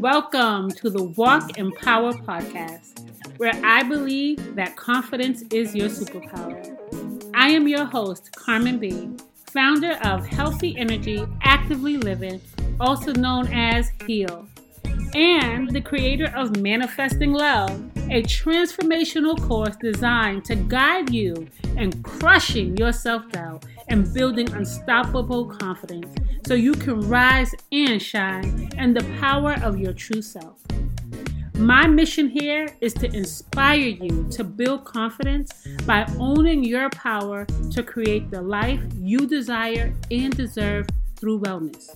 welcome to the Walk in Power podcast, where I believe that confidence is your superpower. I am your host, Carmen B., founder of Healthy Energy Actively Living, also known as HEAL, and the creator of Manifesting Love, a transformational course designed to guide you in crushing your self doubt and building unstoppable confidence so you can rise and shine in the power of your true self. My mission here is to inspire you to build confidence by owning your power to create the life you desire and deserve through wellness.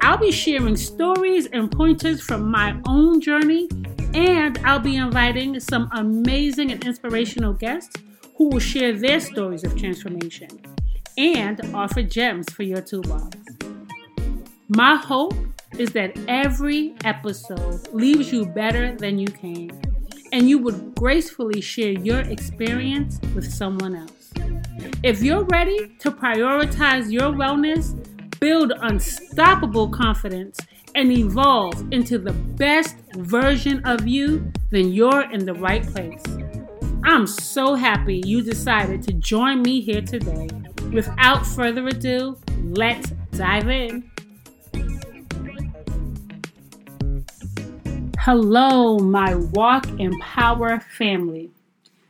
I'll be sharing stories and pointers from my own journey, and I'll be inviting some amazing and inspirational guests who will share their stories of transformation and offer gems for your toolbox. My hope is that every episode leaves you better than you came, and you would gracefully share your experience with someone else. If you're ready to prioritize your wellness, build unstoppable confidence, and evolve into the best version of you, then you're in the right place. I'm so happy you decided to join me here today. Without further ado, let's dive in. Hello, my Walk in Power family.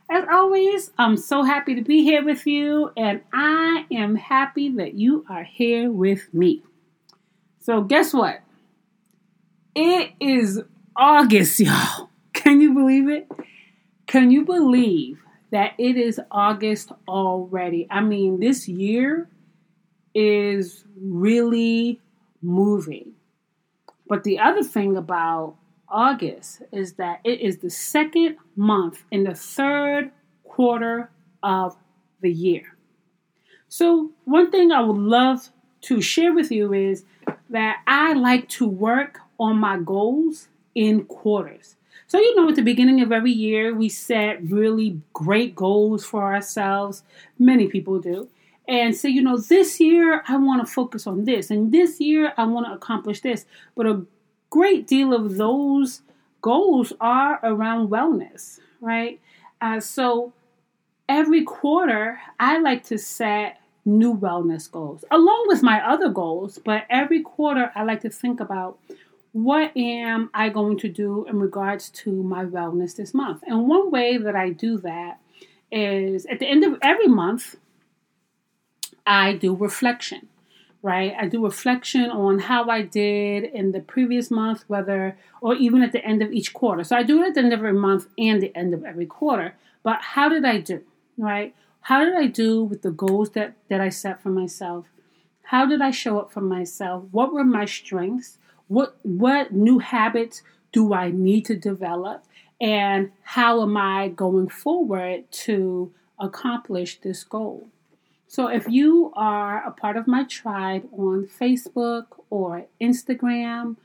As always, I'm so happy to be here with you, and I am happy that you are here with me. So, guess what? It is August, y'all. Can you believe it? Can you believe that it is August already? I mean, this year is really moving. But the other thing about August is that it is the second month in the third quarter of the year. So, one thing I would love to share with you is that I like to work on my goals in quarters. So, you know, at the beginning of every year, we set really great goals for ourselves. Many people do. And say, you know, this year I want to focus on this, and this year I want to accomplish this. But a great deal of those goals are around wellness, right? Uh, so every quarter, I like to set new wellness goals along with my other goals. But every quarter, I like to think about what am I going to do in regards to my wellness this month. And one way that I do that is at the end of every month, I do reflection right? I do reflection on how I did in the previous month, whether, or even at the end of each quarter. So I do it at the end of every month and the end of every quarter. But how did I do, right? How did I do with the goals that, that I set for myself? How did I show up for myself? What were my strengths? What, what new habits do I need to develop? And how am I going forward to accomplish this goal? So if you are a part of my tribe on Facebook or Instagram,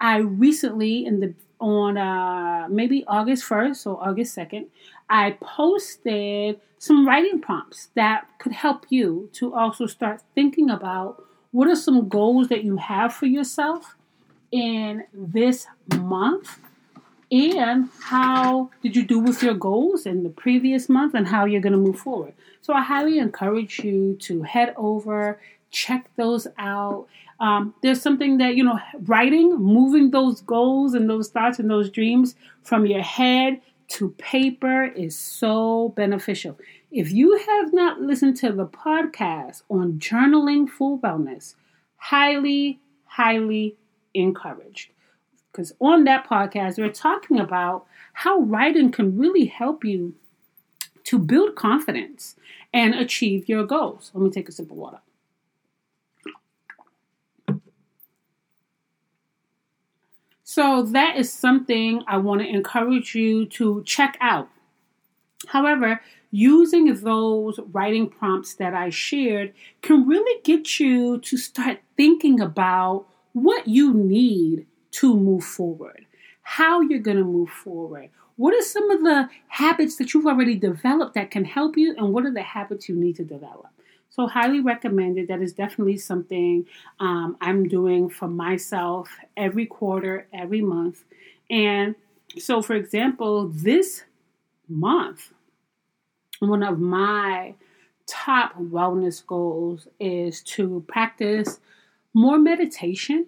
I recently in the on uh, maybe August 1st or August 2nd, I posted some writing prompts that could help you to also start thinking about what are some goals that you have for yourself in this month and how did you do with your goals in the previous month and how you're going to move forward. So I highly encourage you to head over, check those out. Um, there's something that, you know, writing, moving those goals and those thoughts and those dreams from your head to paper is so beneficial. If you have not listened to the podcast on journaling for wellness, highly, highly encouraged because on that podcast, we're talking about how writing can really help you to build confidence and achieve your goals. Let me take a sip of water. So, that is something I want to encourage you to check out. However, using those writing prompts that I shared can really get you to start thinking about what you need to move forward, how you're going to move forward. What are some of the habits that you've already developed that can help you, and what are the habits you need to develop? So, highly recommended. That is definitely something um, I'm doing for myself every quarter, every month. And so, for example, this month, one of my top wellness goals is to practice more meditation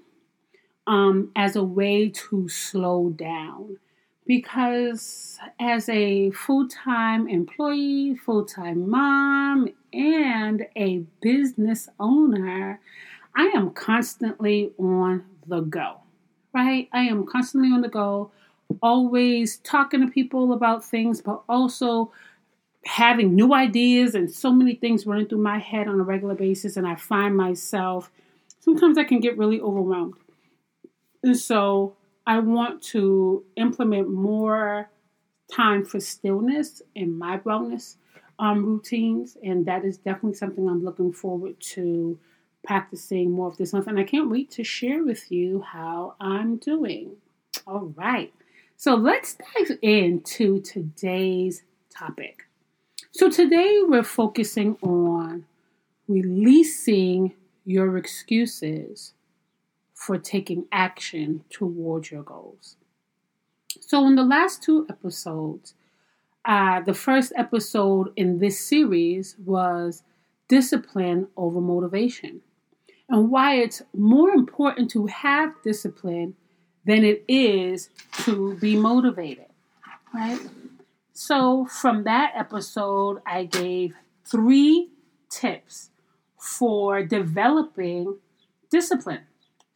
um, as a way to slow down. Because as a full time employee, full time mom, and a business owner, I am constantly on the go, right? I am constantly on the go, always talking to people about things, but also having new ideas and so many things running through my head on a regular basis. And I find myself sometimes I can get really overwhelmed. And so I want to implement more time for stillness in my wellness um, routines. And that is definitely something I'm looking forward to practicing more of this month. And I can't wait to share with you how I'm doing. All right. So let's dive into today's topic. So today we're focusing on releasing your excuses for taking action towards your goals. So, in the last two episodes, uh, the first episode in this series was discipline over motivation and why it's more important to have discipline than it is to be motivated, right? So, from that episode, I gave three tips for developing discipline.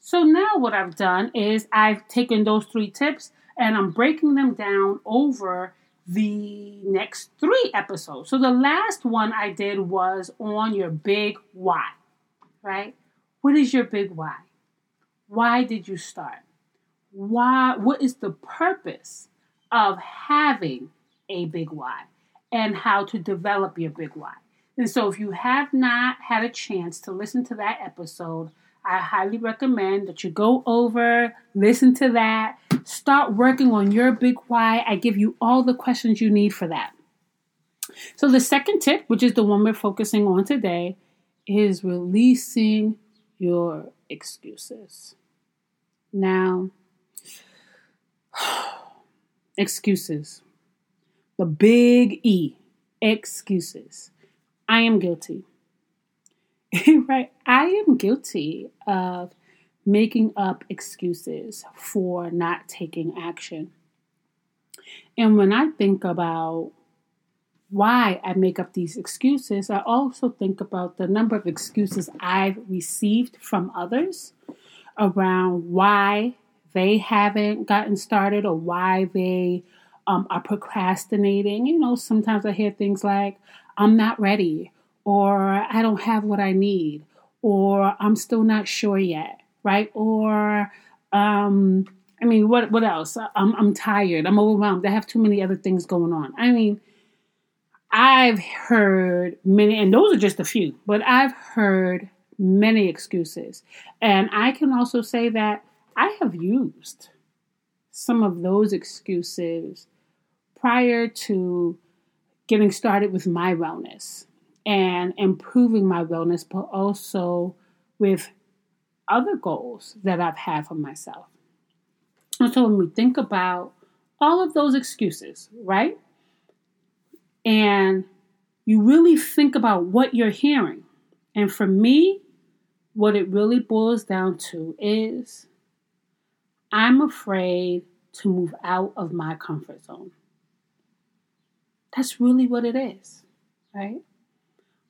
So now what I've done is I've taken those three tips and I'm breaking them down over the next three episodes. So the last one I did was on your big why, right? What is your big why? Why did you start? Why what is the purpose of having a big why and how to develop your big why? And so if you have not had a chance to listen to that episode, I highly recommend that you go over, listen to that, start working on your big why. I give you all the questions you need for that. So, the second tip, which is the one we're focusing on today, is releasing your excuses. Now, excuses. The big E, excuses. I am guilty. right? I am guilty of making up excuses for not taking action. And when I think about why I make up these excuses, I also think about the number of excuses I've received from others around why they haven't gotten started or why they um, are procrastinating. You know, sometimes I hear things like, I'm not ready, or I don't have what I need, or I'm still not sure yet, right? Or, um, I mean, what what else? I'm I'm tired. I'm overwhelmed. I have too many other things going on. I mean, I've heard many, and those are just a few, but I've heard many excuses, and I can also say that I have used some of those excuses prior to getting started with my wellness and improving my wellness, but also with other goals that I've had for myself. And so when we think about all of those excuses, right? And you really think about what you're hearing. And for me, what it really boils down to is I'm afraid to move out of my comfort zone. That's really what it is, right?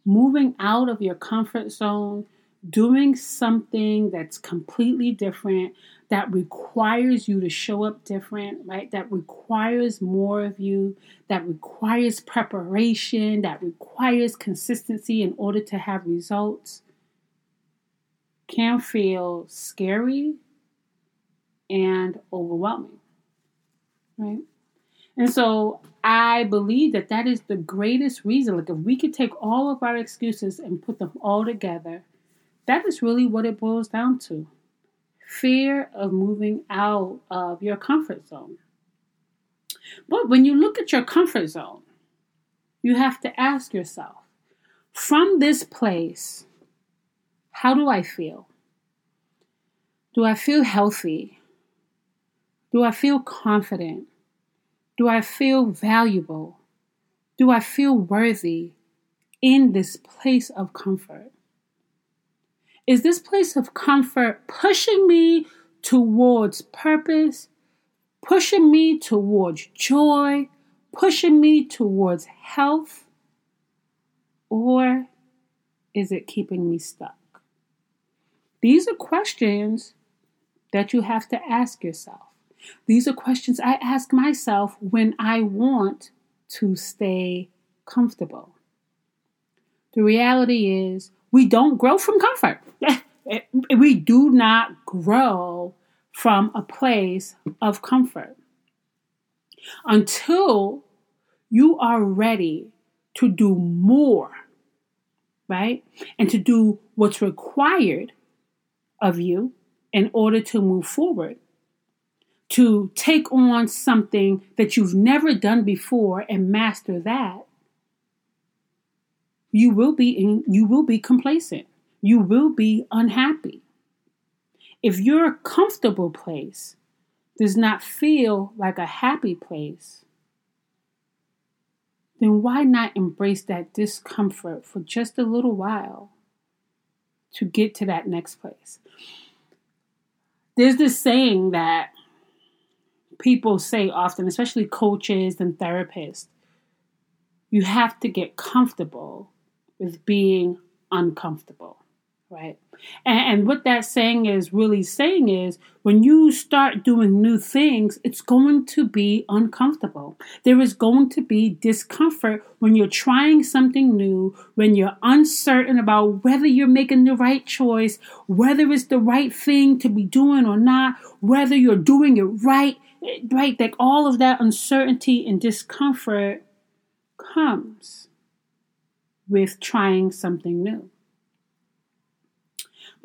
Moving out of your comfort zone, doing something that's completely different, that requires you to show up different, right? That requires more of you, that requires preparation, that requires consistency in order to have results, can feel scary and overwhelming, right? And so I believe that that is the greatest reason. Like, if we could take all of our excuses and put them all together, that is really what it boils down to fear of moving out of your comfort zone. But when you look at your comfort zone, you have to ask yourself from this place, how do I feel? Do I feel healthy? Do I feel confident? Do I feel valuable? Do I feel worthy in this place of comfort? Is this place of comfort pushing me towards purpose, pushing me towards joy, pushing me towards health? Or is it keeping me stuck? These are questions that you have to ask yourself. These are questions I ask myself when I want to stay comfortable. The reality is, we don't grow from comfort. we do not grow from a place of comfort until you are ready to do more, right? And to do what's required of you in order to move forward, to take on something that you've never done before and master that, you will be in, you will be complacent. You will be unhappy. If your comfortable place does not feel like a happy place, then why not embrace that discomfort for just a little while to get to that next place? there's this saying that people say often, especially coaches and therapists, you have to get comfortable with being uncomfortable right? And, and what that saying is really saying is when you start doing new things, it's going to be uncomfortable. There is going to be discomfort when you're trying something new, when you're uncertain about whether you're making the right choice, whether it's the right thing to be doing or not, whether you're doing it right, right? Like all of that uncertainty and discomfort comes with trying something new.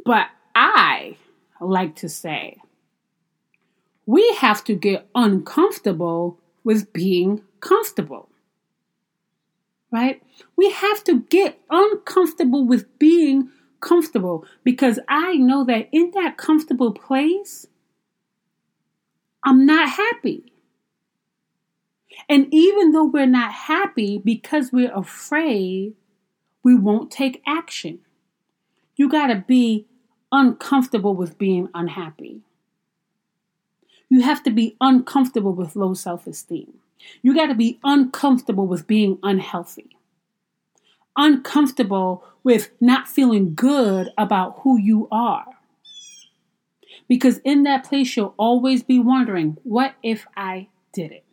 But I like to say, we have to get uncomfortable with being comfortable. Right? We have to get uncomfortable with being comfortable because I know that in that comfortable place, I'm not happy. And even though we're not happy because we're afraid, we won't take action. You got to be uncomfortable with being unhappy. You have to be uncomfortable with low self esteem. You got to be uncomfortable with being unhealthy. Uncomfortable with not feeling good about who you are. Because in that place, you'll always be wondering what if I did it?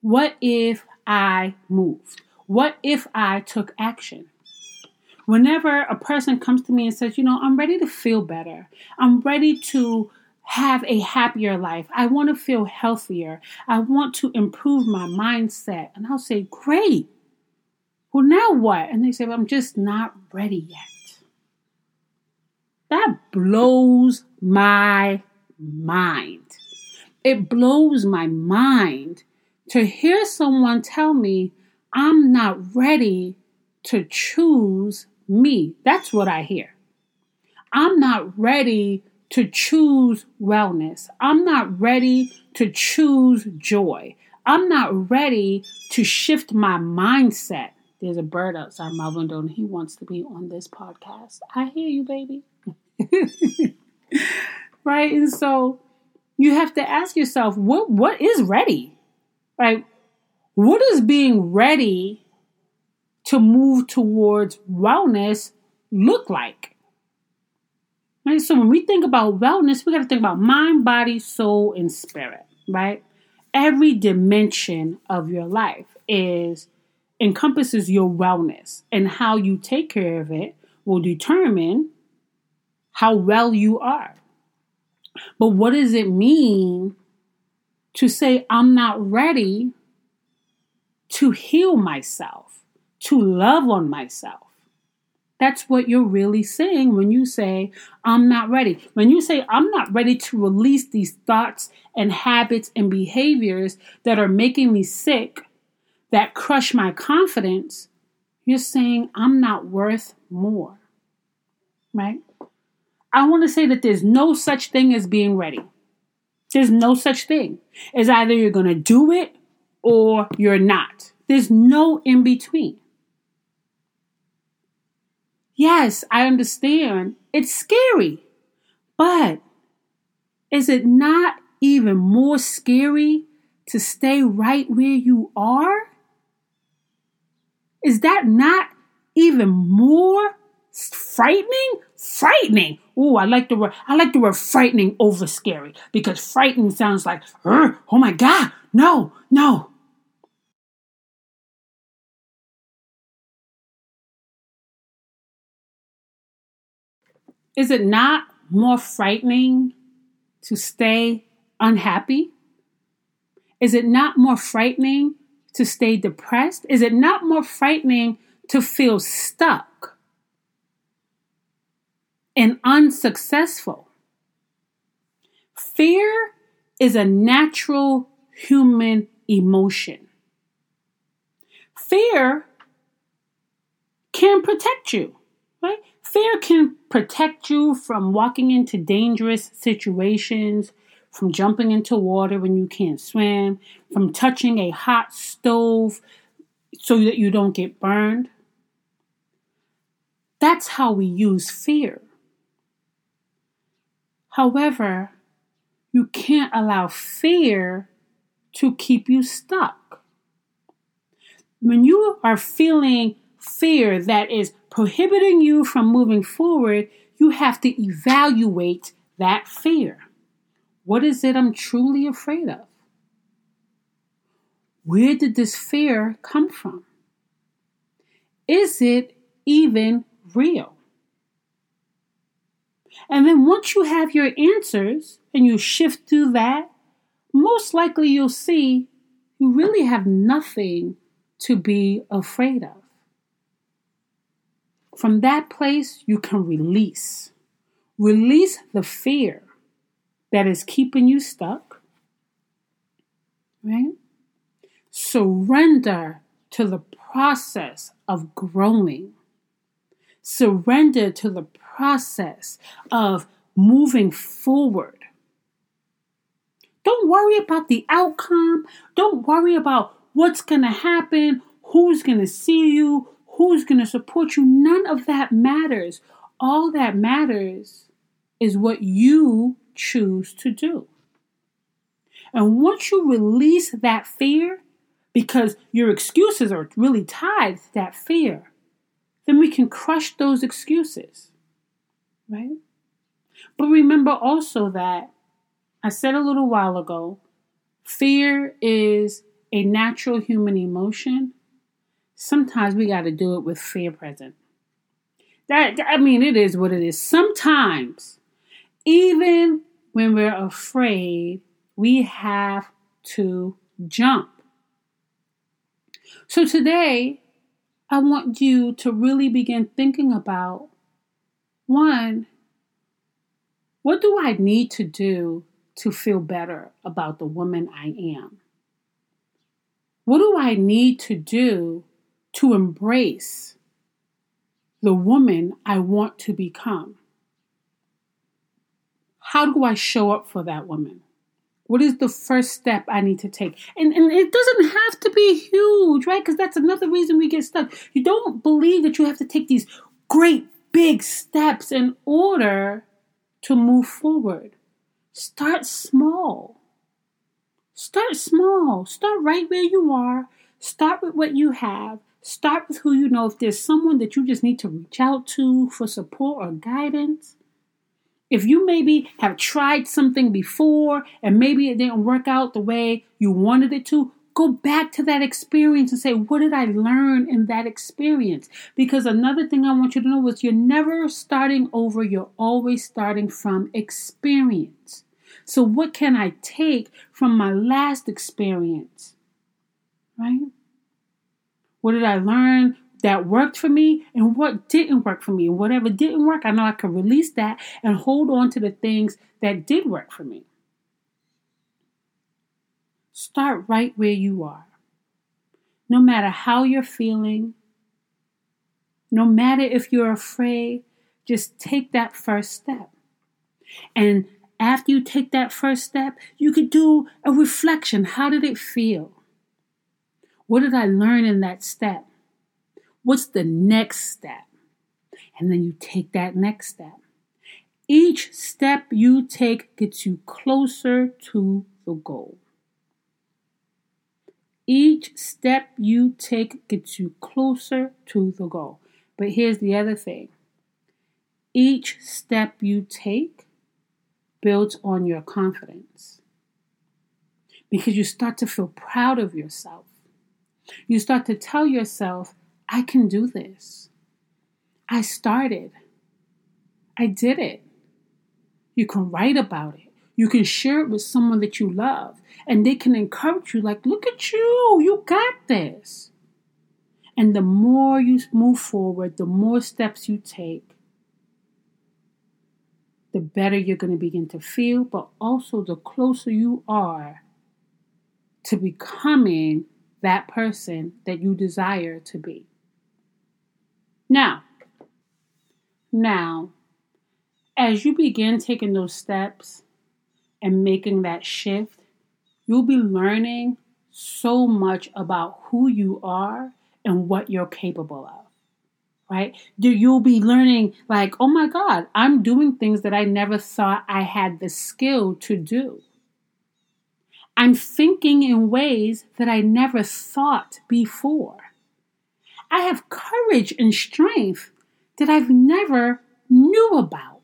What if I moved? What if I took action? Whenever a person comes to me and says, you know, I'm ready to feel better, I'm ready to have a happier life, I want to feel healthier, I want to improve my mindset, and I'll say, great. Well, now what? And they say, well, I'm just not ready yet. That blows my mind. It blows my mind to hear someone tell me I'm not ready to choose me. That's what I hear. I'm not ready to choose wellness. I'm not ready to choose joy. I'm not ready to shift my mindset. There's a bird outside my window and he wants to be on this podcast. I hear you, baby. right? And so you have to ask yourself, what what is ready? Right? What is being ready to move towards wellness look like? Right? So when we think about wellness, we got to think about mind, body, soul, and spirit, right? Every dimension of your life is encompasses your wellness and how you take care of it will determine how well you are. But what does it mean to say I'm not ready to heal myself? to love on myself. That's what you're really saying when you say, I'm not ready. When you say, I'm not ready to release these thoughts and habits and behaviors that are making me sick, that crush my confidence, You're saying, I'm not worth more. Right? I want to say that there's no such thing as being ready. There's no such thing. It's either you're going to do it or you're not. There's no in between. Yes, I understand. It's scary. But is it not even more scary to stay right where you are? Is that not even more frightening? Frightening. Ooh, I like the word. I like the word frightening over scary because frightening sounds like, oh my God, no, no. Is it not more frightening to stay unhappy? Is it not more frightening to stay depressed? Is it not more frightening to feel stuck and unsuccessful? Fear is a natural human emotion. Fear can protect you, right? Fear can protect you from walking into dangerous situations, from jumping into water when you can't swim, from touching a hot stove so that you don't get burned. That's how we use fear. However, you can't allow fear to keep you stuck. When you are feeling fear that is prohibiting you from moving forward, you have to evaluate that fear. What is it I'm truly afraid of? Where did this fear come from? Is it even real? And then once you have your answers and you shift through that, most likely you'll see you really have nothing to be afraid of. From that place, you can release. Release the fear that is keeping you stuck. Right? Surrender to the process of growing. Surrender to the process of moving forward. Don't worry about the outcome. Don't worry about what's going to happen, who's going to see you, who's going to support you. None of that matters. All that matters is what you choose to do. And once you release that fear, because your excuses are really tied to that fear, then we can crush those excuses, right? But remember also that I said a little while ago fear is a natural human emotion sometimes we got to do it with fear present. That I mean, it is what it is. Sometimes, even when we're afraid, we have to jump. So today, I want you to really begin thinking about one, what do I need to do to feel better about the woman I am? What do I need to do to embrace the woman I want to become? How do I show up for that woman? What is the first step I need to take? And, and it doesn't have to be huge, right? Because that's another reason we get stuck. You don't believe that you have to take these great big steps in order to move forward. Start small. Start small. Start right where you are. Start with what you have. Start with who you know. If there's someone that you just need to reach out to for support or guidance, if you maybe have tried something before and maybe it didn't work out the way you wanted it to, go back to that experience and say, What did I learn in that experience? Because another thing I want you to know is you're never starting over, you're always starting from experience. So, what can I take from my last experience? Right? What did I learn that worked for me and what didn't work for me? And whatever didn't work, I know I can release that and hold on to the things that did work for me. Start right where you are. No matter how you're feeling, No matter if you're afraid, just take that first step. And after you take that first step, you could do a reflection. How did it feel? What did I learn in that step? What's the next step? And then you take that next step. Each step you take gets you closer to the goal. Each step you take gets you closer to the goal. But here's the other thing each step you take builds on your confidence because you start to feel proud of yourself. You start to tell yourself, I can do this. I started. I did it. You can write about it. You can share it with someone that you love, and they can encourage you, like, look at you, you got this. And the more you move forward, the more steps you take, the better you're going to begin to feel, but also the closer you are to becoming that person that you desire to be. Now, now, as you begin taking those steps and making that shift, you'll be learning so much about who you are and what you're capable of. Right? You'll be learning, like, oh my God, I'm doing things that I never thought I had the skill to do. I'm thinking in ways that I never thought before. I have courage and strength that I've never knew about.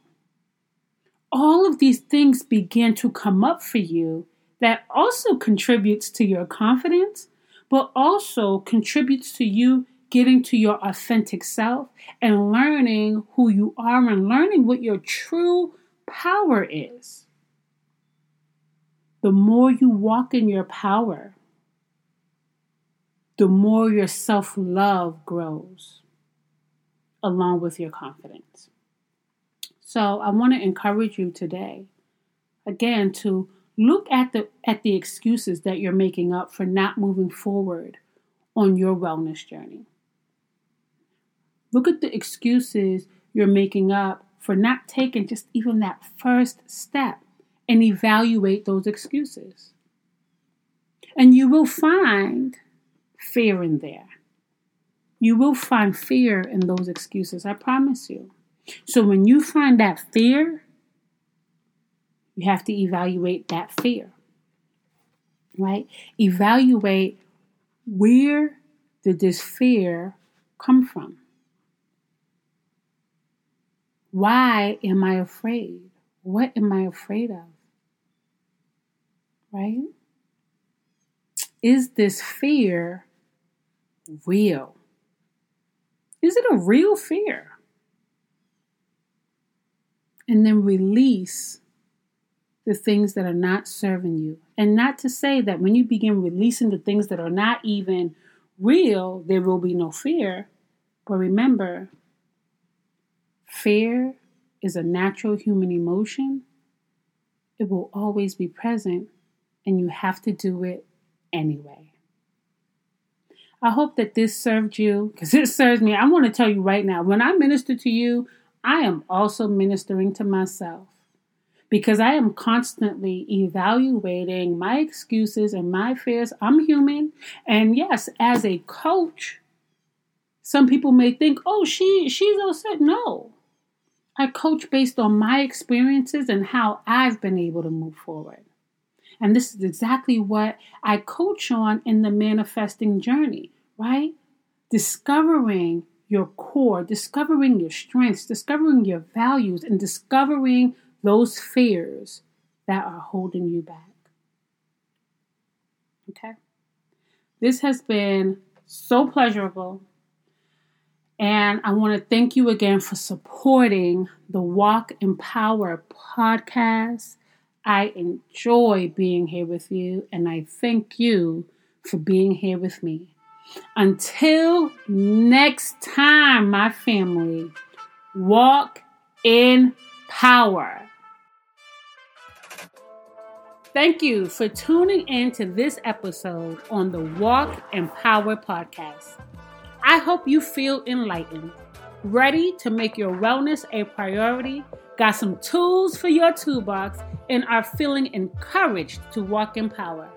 All of these things begin to come up for you that also contributes to your confidence, but also contributes to you getting to your authentic self and learning who you are and learning what your true power is. The more you walk in your power, the more your self love grows along with your confidence. So I want to encourage you today, again, to look at the at the excuses that you're making up for not moving forward on your wellness journey. Look at the excuses you're making up for not taking just even that first step and evaluate those excuses. And you will find fear in there. You will find fear in those excuses, I promise you. So when you find that fear, you have to evaluate that fear. Right? Evaluate where did this fear come from? Why am I afraid? What am I afraid of? Right? Is this fear real? Is it a real fear? And then release the things that are not serving you. And not to say that when you begin releasing the things that are not even real, there will be no fear. But remember, fear is a natural human emotion. It will always be present, and you have to do it anyway. I hope that this served you because it serves me. I want to tell you right now when I minister to you, I am also ministering to myself because I am constantly evaluating my excuses and my fears. I'm human. And yes, as a coach, some people may think, oh, she she's upset. No. I coach based on my experiences and how I've been able to move forward. And this is exactly what I coach on in the manifesting journey right? Discovering your core, discovering your strengths, discovering your values, and discovering those fears that are holding you back. Okay? This has been so pleasurable. And I want to thank you again for supporting the Walk in Power podcast. I enjoy being here with you, and I thank you for being here with me. Until next time, my family, walk in power. Thank you for tuning in to this episode on the Walk in Power podcast. I hope you feel enlightened ready to make your wellness a priority, got some tools for your toolbox, and are feeling encouraged to walk in power.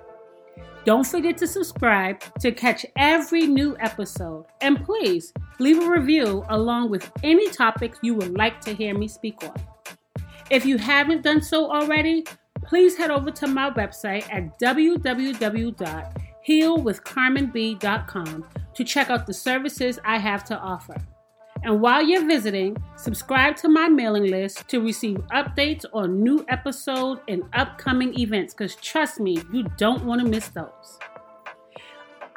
Don't forget to subscribe to catch every new episode. And please leave a review along with any topics you would like to hear me speak on. If you haven't done so already, please head over to my website at www.healwithcarmenb.com to check out the services I have to offer. And while you're visiting, subscribe to my mailing list to receive updates on new episodes and upcoming events because trust me, you don't want to miss those.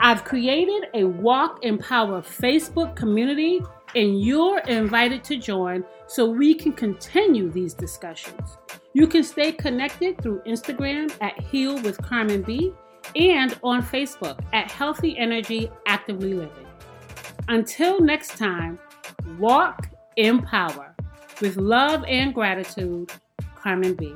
I've created a Walk in Power Facebook community, and you're invited to join so we can continue these discussions. You can stay connected through Instagram at Heal with Carmen B and on Facebook at Healthy Energy Actively Living. Until next time, walk in power with love and gratitude, Carmen B.